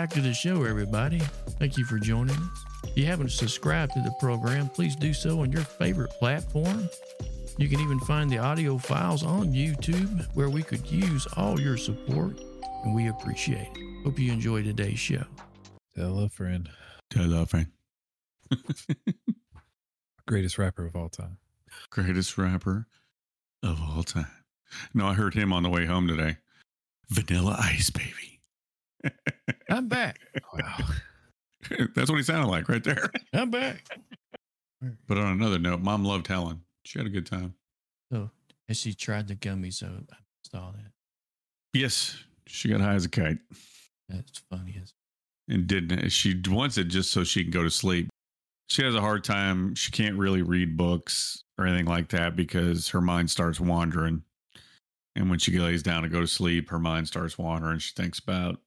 Welcome back to the show, everybody. Thank you for joining us. If you haven't subscribed to the program, please do so on your favorite platform. You can even find the audio files on YouTube where we could use all your support, and we appreciate it. Hope you enjoy today's show. Hello, friend. Hello, friend. Greatest rapper of all time. Greatest rapper of all time. No, I heard him on the way home today. Vanilla Ice, baby. I'm back. Wow. That's what he sounded like right there. I'm back. But on another note, mom loved Helen. She had a good time. So, and she tried the gummy, so I saw that. Yes, she got high as a kite That's funny as and didn't. She wants it just so she can go to sleep. She has a hard time. She can't really read books or anything like that because her mind starts wandering. And when she lays down to go to sleep, her mind starts wandering. She thinks about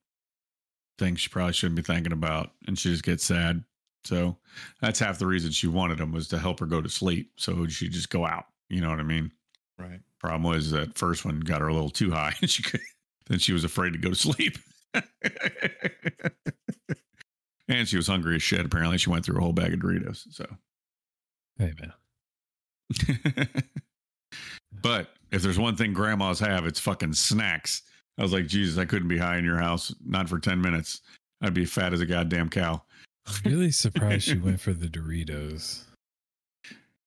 things she probably shouldn't be thinking about, and she just gets sad. So that's half the reason she wanted them was to help her go to sleep. So she just go out. You know what I mean? right. Problem was that first one got her a little too high, and she could. Then she was afraid to go to sleep. and she was hungry as shit. Apparently, she went through a whole bag of Doritos. So, Hey, man. but if there's one thing grandmas have, it's fucking snacks. I was like, Jesus, I couldn't be high in your house, not for 10 minutes. I'd be fat as a goddamn cow. I'm really surprised she went for the Doritos.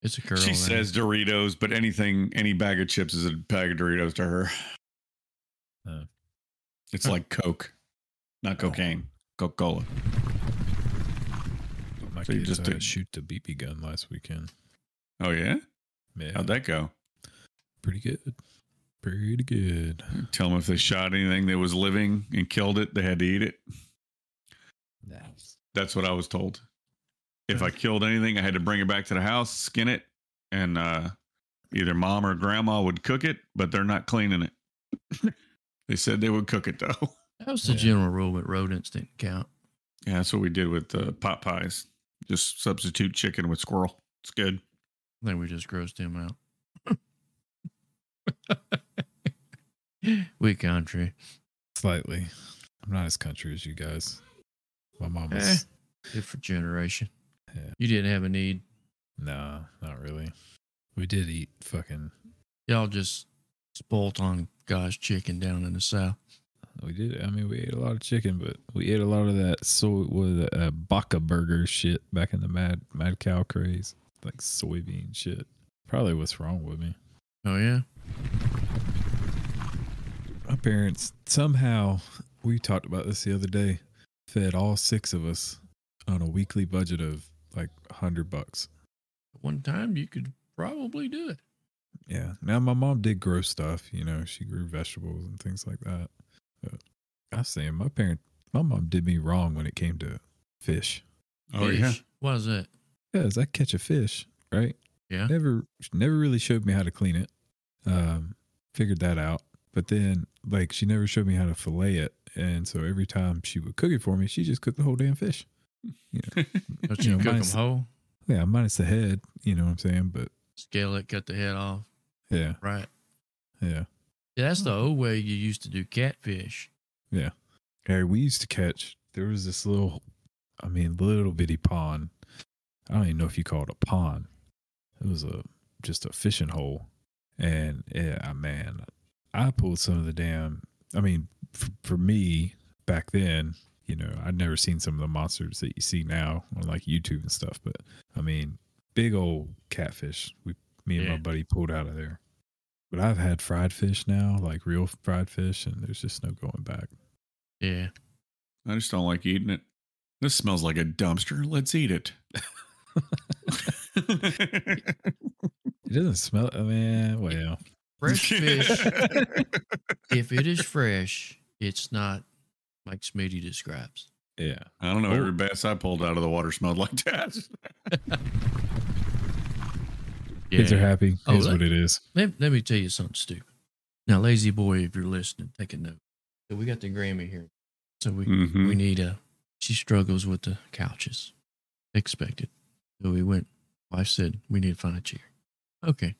It's a curl. she there. says Doritos, but anything, any bag of chips is a bag of Doritos to her. Huh. It's like Coke, not oh. cocaine, Coca Cola. My So you kids just just did- shoot the BB gun last weekend. Oh, yeah? Yeah, How'd that go? pretty good. Pretty good. Tell them if they shot anything that was living and killed it, they had to eat it. Nice. That's what I was told. If I killed anything, I had to bring it back to the house, skin it, and uh, either mom or grandma would cook it, but they're not cleaning it. they said they would cook it though. that was the Yeah. general rule with rodents didn't count. Yeah, that's what we did with uh, pot pies. Just substitute chicken with squirrel. It's good. I think we just grossed him out. we country. Slightly. I'm not as country as you guys. My mom Eh, was. different generation. Yeah. You didn't have a need. Nah, not really. We did eat fucking. Y'all just spoilt on God's chicken down in the south. We did. I mean, we ate a lot of chicken, but we ate a lot of that soy with uh, Boca burger shit back in the mad mad cow craze, like soybean shit. Probably what's wrong with me. Oh yeah. My parents somehow we talked about this the other day. Fed all six of us on a weekly budget of like a hundred bucks. One time you could probably do it. Yeah. Now my mom did grow stuff. You know, she grew vegetables and things like that. But I was saying my parent, my mom did me wrong when it came to fish. Oh yeah. Fish. What is that? Because I catch a fish, right? Yeah. Never, never really showed me how to clean it. Um, figured that out. But then, like, she never showed me how to fillet it. And so every time she would cook it for me, she just cooked the whole damn fish. You know, You you know, cook them whole, yeah, minus the head. You know what I'm saying? But scale it, cut the head off. yeah, Right. yeah, Yeah, that's the old way you used to do catfish. yeah. Hey, we used to catch. There was this little, I mean, little bitty pond. I don't even know if you call it a pond. It was a just a fishing hole, and yeah, man, I pulled some of the damn. I mean, for, for me back then, you know, I'd never seen some of the monsters that you see now on like YouTube and stuff. But I mean, big old catfish. We, me and Yeah. my buddy pulled out of there. But I've had fried fish now, like real fried fish, and there's just no going back. Yeah. I just don't like eating it. This smells like a dumpster. Let's eat it. It doesn't smell. Uh, I mean, well, Fresh fish, if it is fresh, it's not like Smitty describes. yeah. I don't know. Oh. Every bass I pulled out of the water smelled like that. Kids are happy. Oh, is that- what it is. Let, let me tell you something stupid. Now, La-Z-Boy, if you're listening, take a note. So we got the Grammy here. So we Mhm. we need a. She struggles with the couches. Expected. So we went. Wife said we need to find a chair. Okay,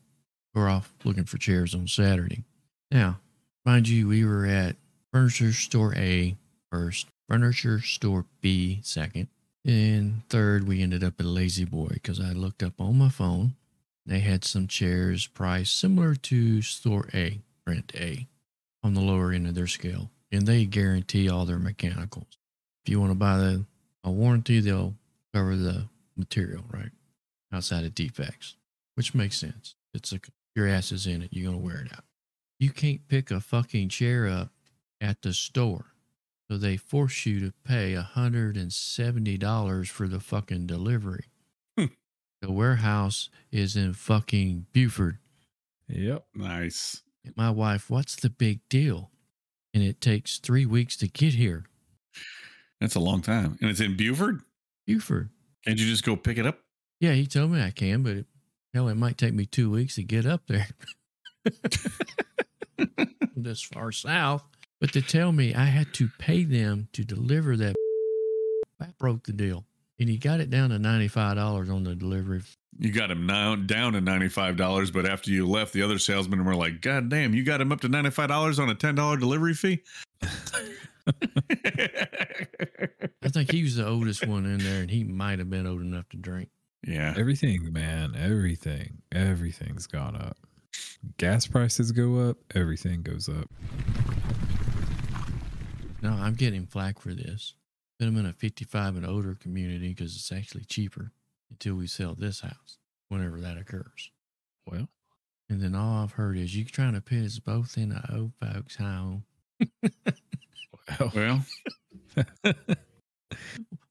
we're off looking for chairs on Saturday. Now, mind you, we were at Furniture Store A first. Furniture Store B second. And third, we ended up at La-Z-Boy because I looked up on my phone. They had some chairs priced similar to Store A, Rent A, on the lower end of their scale. And they guarantee all their mechanicals. If you want to buy the, a warranty, they'll cover the material, right? Outside of defects, which makes sense. It's a, your ass is in it. You're going to wear it out. You can't pick a fucking chair up at the store. So they force you to pay $170 for the fucking delivery. Hmm. the warehouse is in fucking Buford. Yep. Nice. And my wife, what's the big deal? And it takes three weeks to get here. That's a long time. And it's in Buford? Buford. Can't you just go pick it up? Yeah, he told me I can, but it, hell, it might take me two weeks to get up there. this far south. But to tell me I had to pay them to deliver that, that broke the deal. And he got it down to $95 on the delivery. You got him now down to $95, but after you left, the other salesmen were like, God damn, you got him up to $95 on a $10 delivery fee? I think he was the oldest one in there, and he might have been old enough to drink. Yeah. Everything, man. Everything. Everything's gone up. Gas prices go up. Everything goes up. No, I'm getting flack for this. Put them in a 55 and older community because it's actually cheaper until we sell this house, whenever that occurs. Well, And then all I've heard is you trying to put us both in a old folks home. well, Well,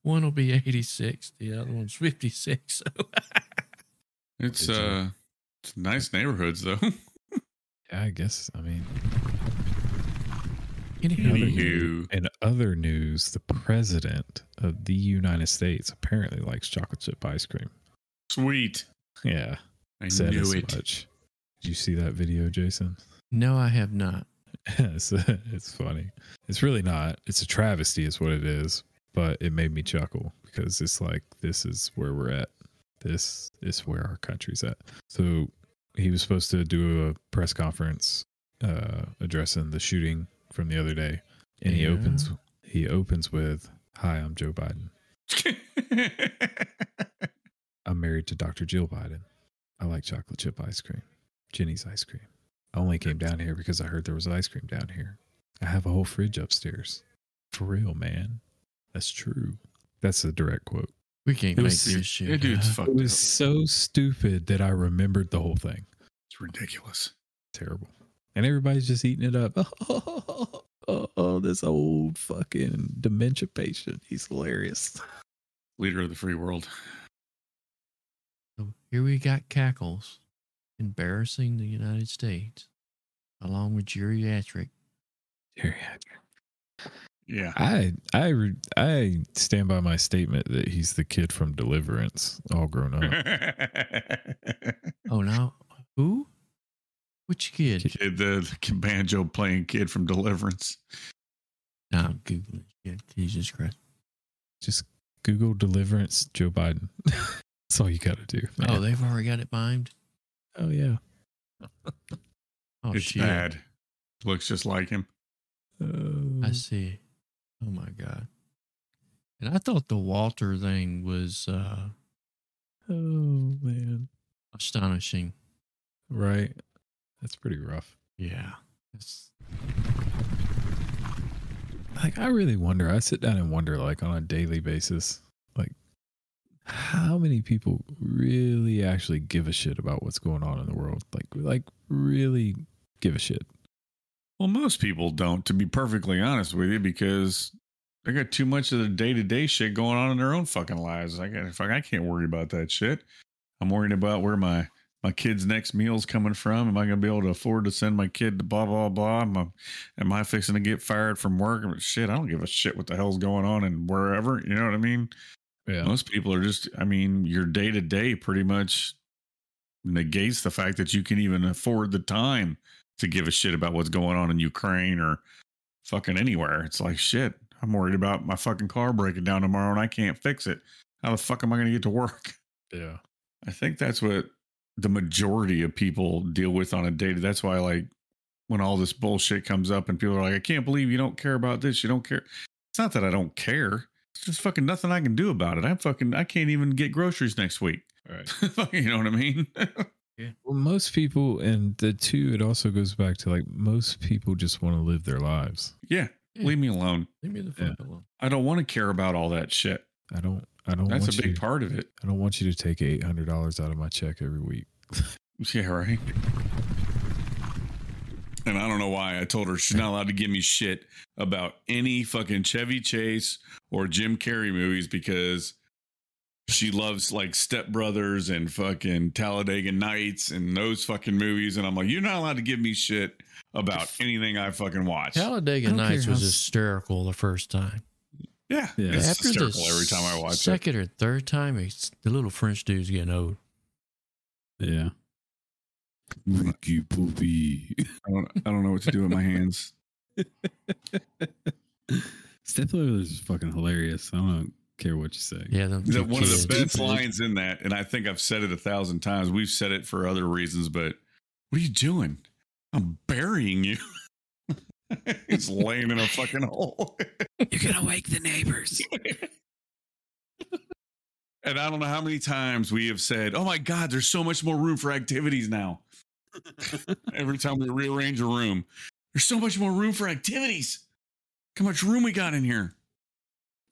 One will be 86, the other one's 56. So it's uh it's nice neighborhoods though. yeah, I guess. I mean, anyhow, Anywho. in other news, the president of the United States apparently likes chocolate chip ice cream. Sweet. Yeah, I said knew as it. much. Did you see that video, Jason? no, I have not. it's, it's funny. It's really not. It's a travesty, is what it is. But it made me chuckle because it's like this is where we're at. This is where our country's at. So he was supposed to do a press conference uh, addressing the shooting from the other day, and he Yeah. opens he opens with, "Hi, I'm Joe Biden. I'm married to Dr. Jill Biden. I like chocolate chip ice cream, Jeni's ice cream. I only came down here because I heard there was ice cream down here. I have a whole fridge upstairs. For real, man. That's true. That's a direct quote. We can't It make was- this shit. Dude's fucked It was up. so stupid that I remembered the whole thing. It's ridiculous. Terrible. And everybody's just eating it up. Oh, oh, this old fucking dementia patient. He's hilarious. Leader of the free world. So here we got cackles embarrassing the United States, along with geriatric. geriatric. Yeah. I I I stand by my statement that he's the kid from Deliverance, all grown up. Oh, now who? Which kid? Kid, the, the banjo playing kid from Deliverance. No, I'm googling. shit. Jesus Christ! Just Google Deliverance Joe Biden. That's all you got to do. Oh, they've already got it mimed. oh yeah. Oh it's shit! bad. Looks just like him. Oh, I see. Oh my god! And I thought the Walter thing was uh oh man. astonishing. Right. That's pretty rough. Yeah. It's, Like I really wonder. I sit down and wonder, like on a daily basis, like how many people really actually give a shit about what's going on in the world? Like, like really give a shit. Well, most people don't, to be perfectly honest with you, because they got too much of the day to day shit going on in their own fucking lives. I got fuck, I can't worry about that shit. I'm worried about where my my kid's next meal's coming from. Am I going to be able to afford to send my kid to blah blah blah? Am I, am I fixing to get fired from work? Shit, I don't give a shit what the hell's going on and wherever. You know what I mean? Yeah. Most people are just, I mean, your day to day pretty much negates the fact that you can even afford the time to give a shit about what's going on in Ukraine or fucking anywhere. It's like, shit, I'm worried about my fucking car breaking down tomorrow and I can't fix it. How the fuck am I going to get to work? Yeah. I think that's what the majority of people deal with on a day to That's why, like, when all this bullshit comes up and people are like, I can't believe you don't care about this, you don't care. It's not that I don't care. It's just fucking nothing I can do about it. I'm fucking I can't even get groceries next week. Right. you know what I mean? Well, most people, and the two, it also goes back to like most people just want to live their lives. yeah. Leave me alone. Leave me the fuck alone. I don't want to care about all that shit. I don't. I don't. That's want a big you, part of it. I don't want you to take eight hundred dollars out of my check every week. Yeah, right. And I don't know why I told her she's not allowed to give me shit about any fucking Chevy Chase or Jim Carrey movies because she loves like Step Brothers and fucking Talladega Nights and those fucking movies. And I'm like, you're not allowed to give me shit about anything I fucking watch. Talladega Nights was hysterical the first time. Yeah, Yeah. it's After the hysterical every time I watch it. second or third time, it's, the little French dude's getting old. Yeah. Ricky Poopy. I don't, I don't know what to do with my hands. Step Brothers is fucking hilarious. I don't care what you say. Yeah, them The- one of the best Stupid. lines in that, and I think I've said it a thousand times. We've said it for other reasons, but what are you doing? I'm burying you. He's laying in a fucking hole. You're gonna wake the neighbors. and I don't know how many times we have said, "Oh my God, there's so much more room for activities now." Every time we rearrange a room, there's so much more room for activities. How much room we got in here?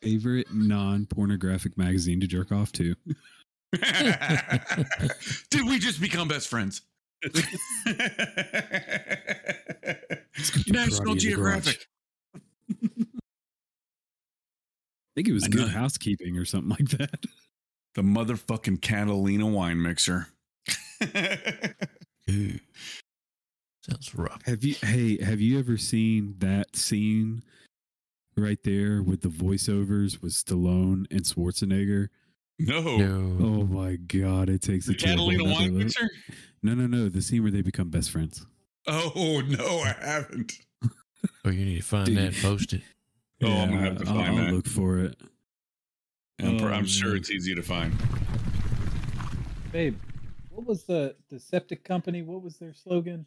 Favorite non-pornographic magazine to jerk off to? Did we just become best friends? National karate in the Geographic. I think it was I good know. housekeeping or something like that. The motherfucking Catalina wine mixer. Ooh. Sounds rough. Have you? Hey, have you ever seen that scene right there with the voiceovers with Stallone and Schwarzenegger? no. No. Oh my god, it takes The a whole Catalina wine level. mixer? No, no, no. The scene where they become best friends. Oh, no, I haven't. Oh, you need to find Dude. that and post it. Oh, I'm gonna have to I'll- find I'll, that. look for it. I'm, Oh, I'm sure it's easy to find. Babe, what was the the septic company? What was their slogan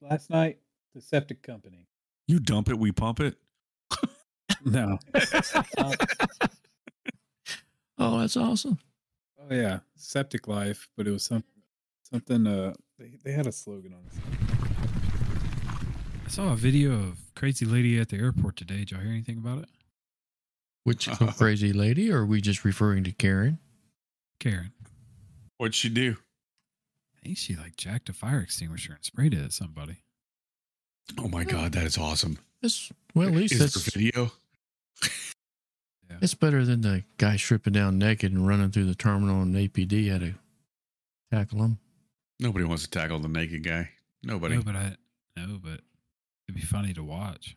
last night? The septic company. You dump it, we pump it. No. Uh, Oh, that's awesome. Oh yeah, septic life, but it was some something. Uh, they they had a slogan on it. I saw a video of crazy lady at the airport today. Did y'all hear anything about it? Which crazy lady? Or are we just referring to Karen? Karen. What'd she do? I think she like jacked a fire extinguisher and sprayed it at somebody. Oh my God, that is awesome. That's well, at least is that's there video? it's better than the guy stripping down naked and running through the terminal and APD had to tackle him. Nobody wants to tackle the naked guy. Nobody. No, but I no, but it'd be funny to watch.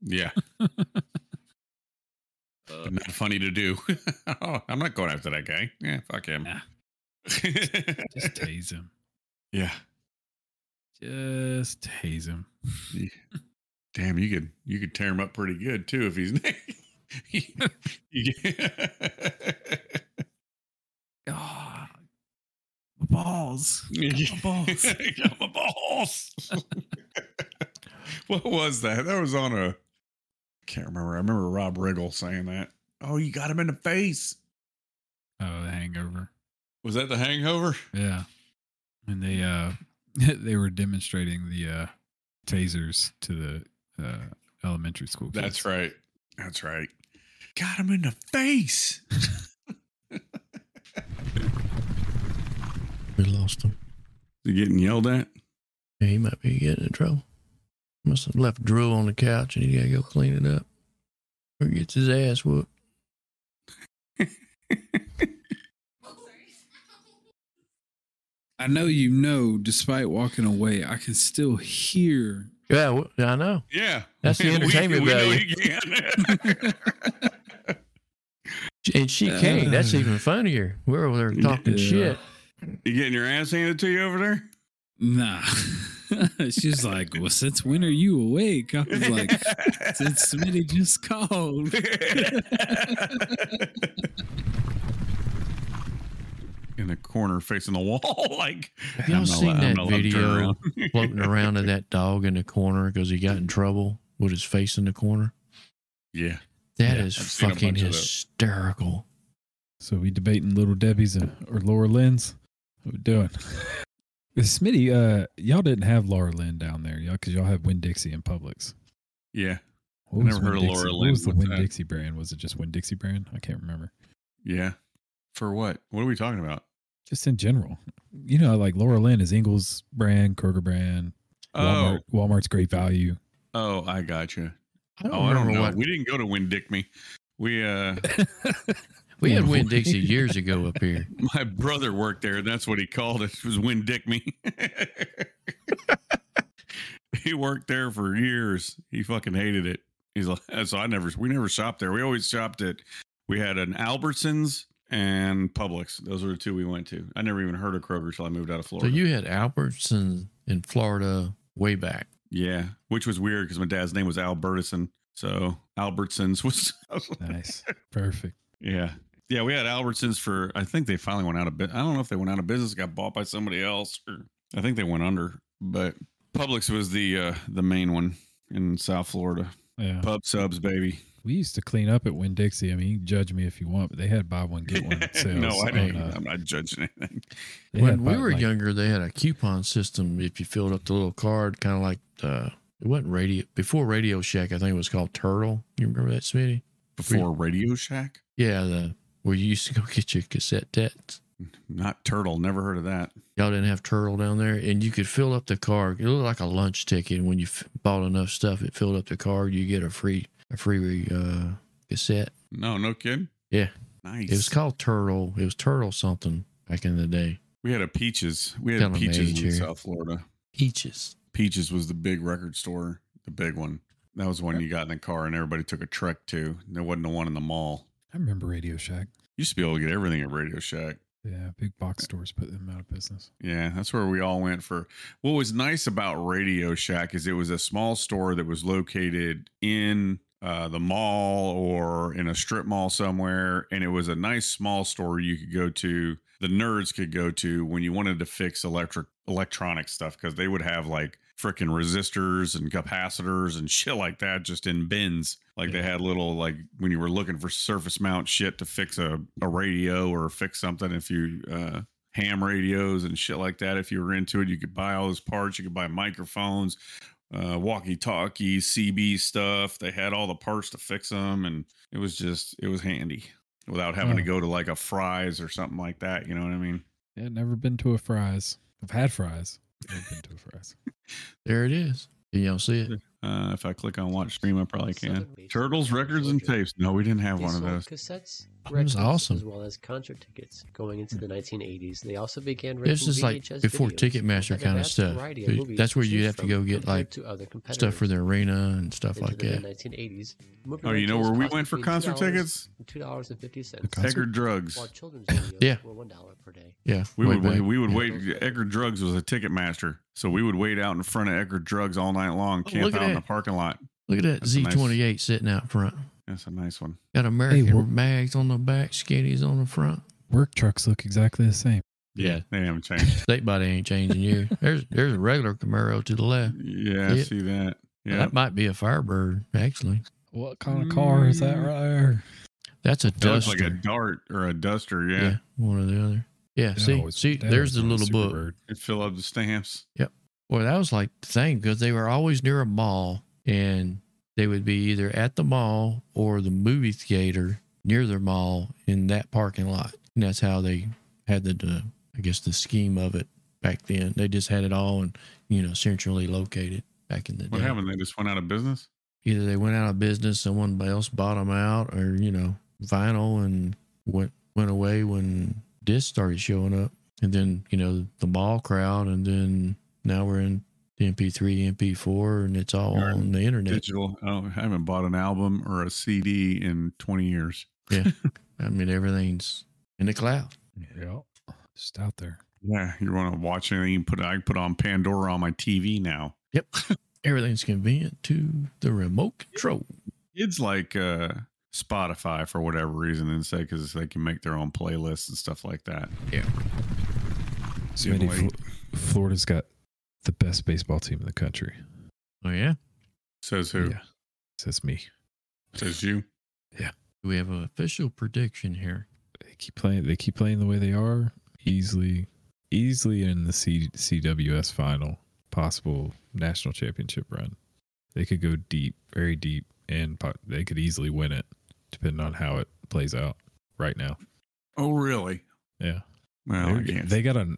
Yeah, but not funny to do. oh, I'm not going after that guy. Yeah, fuck him. Nah. Just tase him. yeah. Just tase him. Damn, you could you could tear him up pretty good too if he's naked. You- God, my balls. Got my balls. Got my balls. what was that? That was on a. I can't remember. I remember Rob Riggle saying that. Oh, you got him in the face. Oh, the Hangover. Was that the Hangover? Yeah, and they uh they were demonstrating the uh tasers to the uh elementary school. Kids. That's right. That's right. Got him in the face. We lost him. You getting yelled at? Yeah, he might be getting in trouble. Must have left drool on the couch and he gotta go clean it up. Or gets his ass whooped. I know you know. Despite walking away, I can still hear. Yeah, well, I know. Yeah. That's the entertainment we know value. And she can't. That's Uh. even funnier. We're over there talking Yeah. shit. you getting your ass handed to you over there? Nah. She's like, well, since when are you awake? I was like, since Smitty just called. In the corner facing the wall. like, Have y'all I'm seen allowed- that not allowed to turn video around. floating around of that dog in the corner because he got in trouble with his face in the corner? Yeah. That Yeah, is I've fucking bunch of those. hysterical. So we debating Little Debbie's uh, or Laura Lynn's. What are we doing? Smitty, uh, y'all didn't have Laura Lynn down there, y'all, because y'all have Winn Dixie and Publix. Yeah. What I never heard of Winn-Dixie? Laura What Lynn. was the What's Winn? Dixie brand? Was it just Winn Dixie brand? I can't remember. Yeah. For what? What are we talking about? Just in general, you know, like Laura Lynn is Ingles brand, Kroger brand, Walmart, Walmart's Great Value. Oh, oh, I got you. I don't Oh, I don't know. what We didn't go to Win Dick Me. We uh we had Yeah, Winn Dixie years ago up here. my brother worked there, and that's what he called it. Was Win Dick Me. he worked there for years. He fucking hated it. He's like, so I never, we never shopped there. We always shopped at, we had an Albertsons and Publix. Those were the two we went to. I never even heard of Kroger till I moved out of Florida. So you had Albertson in Florida way back. yeah, which was weird because my dad's name was Albertson. So Albertsons was, Nice, perfect. yeah. Yeah, we had Albertsons for. I think they finally went out of. bit. I don't know if they went out of business, got bought by somebody else, or I think they went under. But Publix was the uh the main one in South Florida. Yeah, Pub subs, baby. We used to clean up at Winn Dixie. I mean, you can judge me if you want, but they had buy one get one sales. no, I on, don't. uh, I'm not judging anything. when we buy- were like- younger, they had a coupon system. If you filled up the little card, kind of like uh, it wasn't radio before Radio Shack. I think it was called Turtle. You remember that, Smitty? Before Radio Shack, Yeah, the where you used to go get your cassette tapes. not Turtle. Never heard of that. Y'all didn't have Turtle down there, and you could fill up the card. It looked like a lunch ticket. When you f- bought enough stuff, it filled up the card. You get a free a free uh, cassette. No, no kidding. Yeah. nice. It was called Turtle. It was Turtle something back in the day. we had a Peaches. We had Tell 'em Peaches in here. South Florida. Peaches. Peaches was the big record store, the big one. That was when you got in the car and everybody took a trek to. There wasn't the one in the mall. I remember Radio Shack. Used to be able to get everything at Radio Shack. Yeah, big box stores put them out of business. Yeah, that's where we all went for. What was nice about Radio Shack is it was a small store that was located in uh, the mall or in a strip mall somewhere, and it was a nice small store you could go to. The nerds could go to when you wanted to fix electric electronic stuff because they would have like freaking resistors and capacitors and shit like that just in bins. Like they had little like when you were looking for surface mount shit to fix a, a radio or fix something if you uh ham radios and shit like that. If you were into it, you could buy all those parts. You could buy microphones, uh, walkie talkie CB stuff. They had all the parts to fix them, and it was just it was handy without having to go to like a Fry's or something like that. You know what I mean? Yeah, never been to a Fry's. I've had fries. Never been to a Fry's. There it is. Can y'all see it? Uh, if I click on watch stream, I probably can. Turtles, records, and tapes. No, we didn't have They one of those. Cassettes, That was records, awesome. as well as concert tickets going into the 1980s. They also began This renting is like VHS before videos Ticketmaster and kinda vast stuff. variety of movies that's where you'd choose have to from go get, compared like, to other Stuff for competitors. the arena and stuff Into like the that. 1980s, movie Oh, you know rentals where we cost went for between concert $2 tickets? and $2.50, The concert? Eckerd Drugs. while children's videos Yeah. were $1 per day. Yeah, We way would back. wait, we would Yeah. wait. Eckerd Drugs was a ticket master, so we would wait out in front of Eckerd Drugs all night long, Oh, camp look at out in that. the parking lot. Look at that That's a nice- Z28 sitting out front. That's a nice one. Got American well- mags on the back, skinnies on the front. Work trucks look exactly the same. Yeah. they haven't changed. State body ain't changing you. There's there's a regular Camaro to the left. Yeah, I see that. Yeah, That might be a Firebird, actually. What kind of car is that Mm. right there? That's a that looks duster. like a dart or a duster. Yeah, yeah. one or the other. Yeah, That see, always- see, there's the little was book. Superbird. it fill up the stamps. Yep. Well, that was like the thing because they were always near a mall and they would be either at the mall or the movie theater near their mall in that parking lot. And that's how they had the, the I guess, the scheme of it back then. They just had it all and, you know, centrally located back in the What day. What happened? They just went out of business. Either they went out of business, someone else bought them out, or, you know, vinyl and went, went away when discs started showing up. And then, you know, the mall crowd. And then now we're in the MP3, MP4, and it's all Sure. on the internet. Digital. Oh, I haven't bought an album or a CD in 20 years. Yeah. I mean, everything's in the cloud. Yeah. Just out there. Yeah, you want to watch anything? You put I can put on Pandora on my TV now. Yep. Everything's convenient to the remote control. It's like uh, Spotify for whatever reason, and say because they can make their own playlists and stuff like that. Smitty, late. Fl- Florida's got the best baseball team in the country. Oh, yeah. Says who? Yeah. Says me. Says you. Yeah. Do we have an official prediction here? They keep playing. They keep playing the way they are. Easily, easily in the C, CWS final, possible national championship run. They could go deep, very deep, and po- they could easily win it, depending on how it plays out right now. Oh, really? Yeah. Well, I can't. they got a.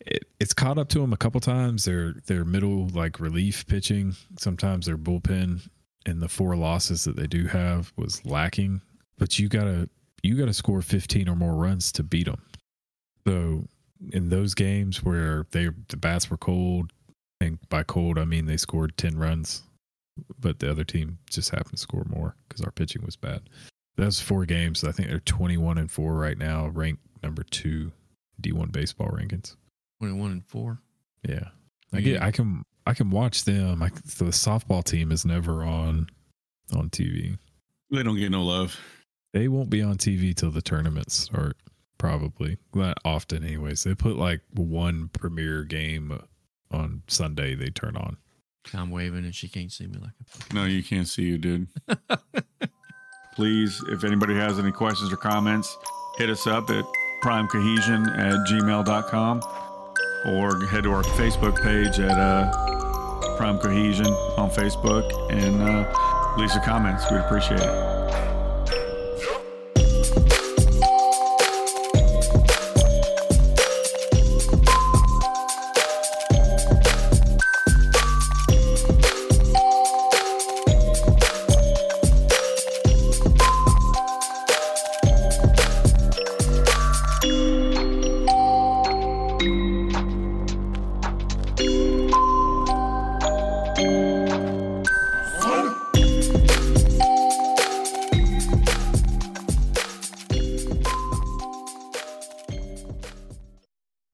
It, it's caught up to them a couple times. Their their middle like relief pitching. Sometimes their bullpen and the four losses that they do have was lacking. But you gotta you gotta score fifteen or more runs to beat them. So in those games where they the bats were cold, and by cold I mean they scored ten runs, but the other team just happened to score more because our pitching was bad. That's four games. I think they're twenty one and four right now, ranked number two D1 baseball rankings. 21 and 4. Yeah. I get I can I can watch them. I the softball team is never on on TV. they don't get no love. They won't be on TV till the tournaments start probably. Not often anyways. They put like one premier game on Sunday they turn on. I'm waving and she can't see me like a No, you can't see you, dude. Please, if anybody has any questions or comments, hit us up at primecohesion at gmail.com or head to our Facebook page at uh, Prime Cohesion on Facebook and uh, leave some comments. We'd appreciate it.